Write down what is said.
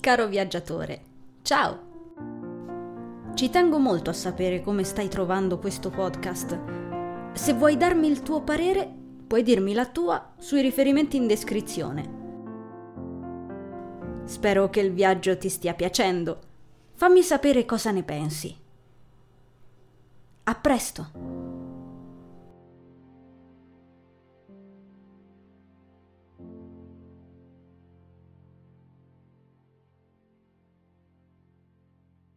Caro viaggiatore, ciao! Ci tengo molto a sapere come stai trovando questo podcast. Se vuoi darmi il tuo parere, puoi dirmi la tua sui riferimenti in descrizione. Spero che il viaggio ti stia piacendo. Fammi sapere cosa ne pensi. A presto!